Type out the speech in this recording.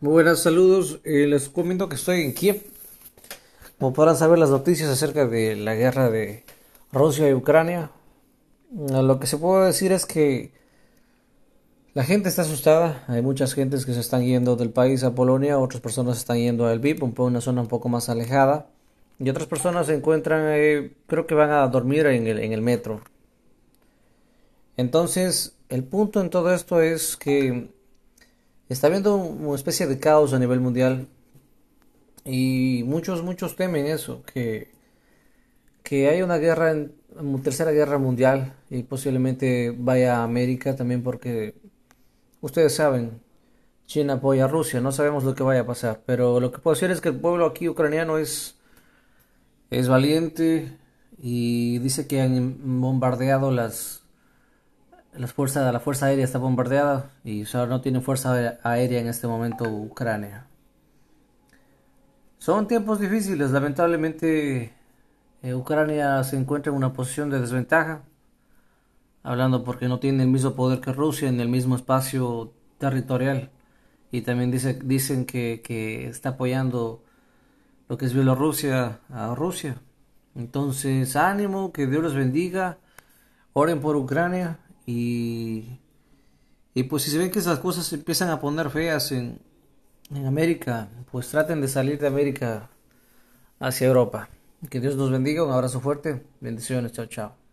Muy buenas saludos. Eh, les comento que estoy en Kiev. Como podrán saber las noticias acerca de la guerra de Rusia y Ucrania, eh, lo que se puede decir es que la gente está asustada. Hay muchas gentes que se están yendo del país a Polonia, otras personas están yendo a Lviv, una zona un poco más alejada, y otras personas se encuentran, eh, creo que van a dormir en el, en el metro. Entonces, el punto en todo esto es que Está habiendo una especie de caos a nivel mundial y muchos, muchos temen eso, que, que hay una guerra, una tercera guerra mundial y posiblemente vaya a América también porque ustedes saben, China apoya a Rusia, no sabemos lo que vaya a pasar, pero lo que puedo decir es que el pueblo aquí ucraniano es, es valiente y dice que han bombardeado las la fuerza aérea está bombardeada y no tiene fuerza aérea en este momento Ucrania. Son tiempos difíciles, lamentablemente eh, Ucrania se encuentra en una posición de desventaja, hablando porque no tiene el mismo poder que Rusia en el mismo espacio territorial y también dice, dicen que, que está apoyando lo que es Bielorrusia a Rusia. Entonces, ánimo, que Dios los bendiga, oren por Ucrania y, y pues si se ven que esas cosas se empiezan a poner feas en, en América, pues traten de salir de América hacia Europa. Que Dios nos bendiga, un abrazo fuerte, bendiciones, chao, chao.